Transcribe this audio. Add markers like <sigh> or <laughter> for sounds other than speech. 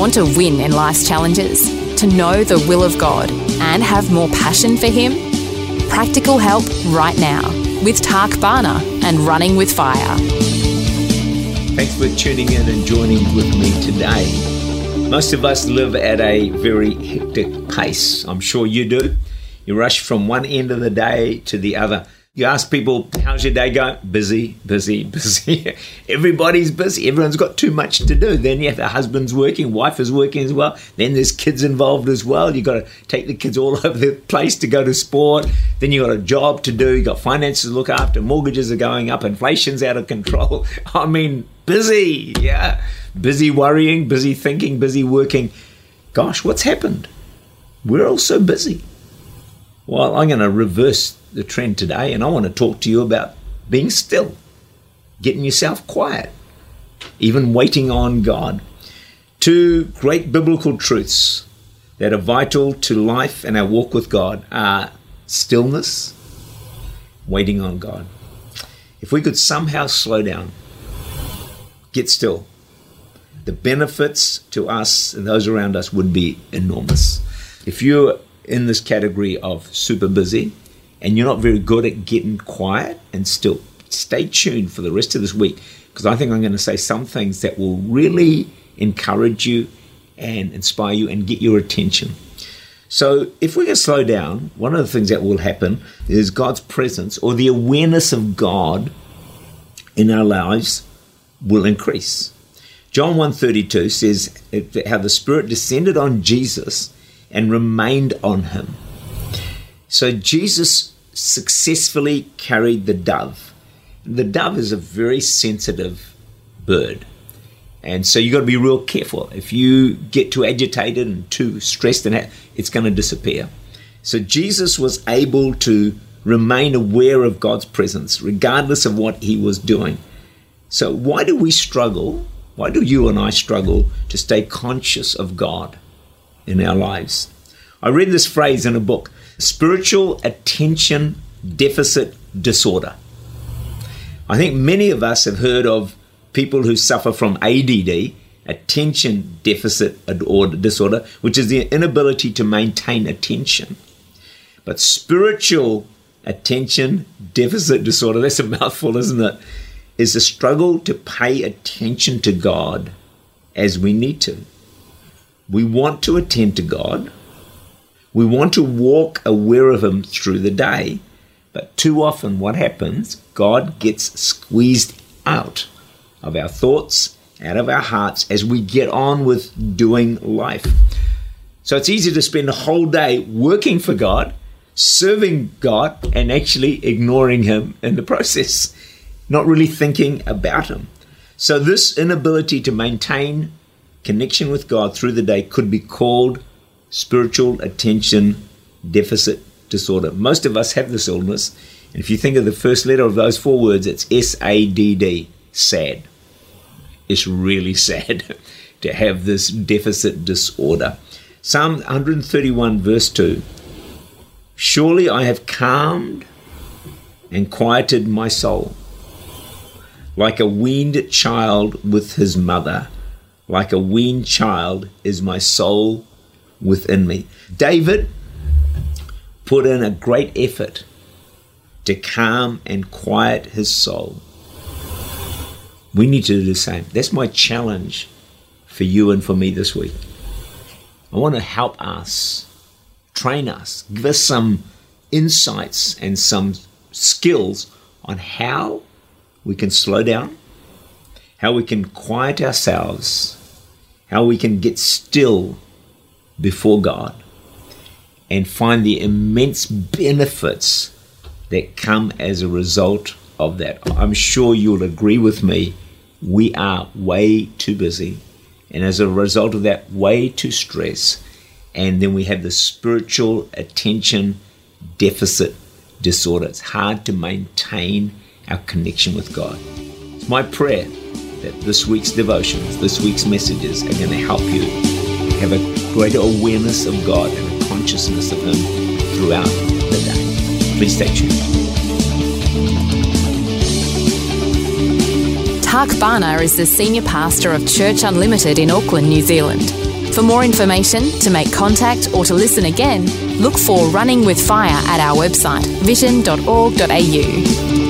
Want to win in life's challenges? To know the will of God and have more passion for Him? Practical help right now with Tak Bhana and Running with Fire. Thanks for tuning in and joining with me today. Most of us live at a very hectic pace. I'm sure you do. You rush from one end of the day to the other. You ask people, how's your day going? Busy, busy, <laughs> busy. Everybody's busy. Everyone's got too much to do. Then you have the husband's working, wife is working as well. Then there's kids involved as well. You've got to take the kids all <laughs> over the place to go to sport. Then you've got a job to do. You've got finances to look after. Mortgages are going up. Inflation's out of control. <laughs> I mean, busy. Yeah. Busy worrying, busy thinking, busy working. Gosh, what's happened? We're all so busy. Well, I'm going to reverse the trend today, and I want to talk to you about being still, getting yourself quiet, even waiting on God. Two great biblical truths that are vital to life and our walk with God are stillness, waiting on God. If we could somehow slow down, get still, the benefits to us and those around us would be enormous. If you're in this category of super busy, and you're not very good at getting quiet and still, stay tuned for the rest of this week because I think I'm going to say some things that will really encourage you and inspire you and get your attention. So, if we can slow down, one of the things that will happen is God's presence or the awareness of God in our lives will increase. John 1:32 says how the Spirit descended on Jesus and remained on him. So Jesus successfully carried the dove. The dove is a very sensitive bird. And so you've got to be real careful. If you get too agitated and too stressed and it's going to disappear. So Jesus was able to remain aware of God's presence regardless of what he was doing. So why do we struggle? Why do you and I struggle to stay conscious of God in our lives? I read this phrase in a book spiritual attention deficit disorder. I think many of us have heard of people who suffer from ADD, attention deficit disorder, which is the inability to maintain attention. But spiritual attention deficit disorder, that's a mouthful, isn't it? Is a struggle to pay attention to God as we need to. We want to attend to God, we want to walk aware of Him through the day, but too often what happens, God gets squeezed out of our thoughts, out of our hearts as we get on with doing life. So it's easy to spend a whole day working for God, serving God, and actually ignoring Him in the process, not really thinking about Him. So, this inability to maintain connection with God through the day could be called spiritual attention deficit disorder. Most of us have this illness. And if you think of the first letter of those four words, it's S A D D, sad. It's really <laughs> sad to have this deficit disorder. Psalm 131, verse 2 Surely I have calmed and quieted my soul, like a weaned child with his mother. Like a weaned child is my soul within me. David put in a great effort to calm and quiet his soul. We need to do the same. That's my challenge for you and for me this week. I want to help us, train us, give us some insights and some skills on how we can slow down, how we can quiet ourselves, how we can get still before God and find the immense benefits that come as a result of that. I'm sure you'll agree with me we are way too busy. And as a result of that, way too stressed. And then we have the spiritual attention deficit disorder. It's hard to maintain our connection with God. It's my prayer that this week's devotions, this week's messages are going to help you have a greater awareness of God and a consciousness of Him throughout the day. Please stay tuned. Tak Bhana is the Senior Pastor of Church Unlimited in Auckland, New Zealand. For more information, to make contact, or to listen again, look for Running with Fire at our website, vision.org.au.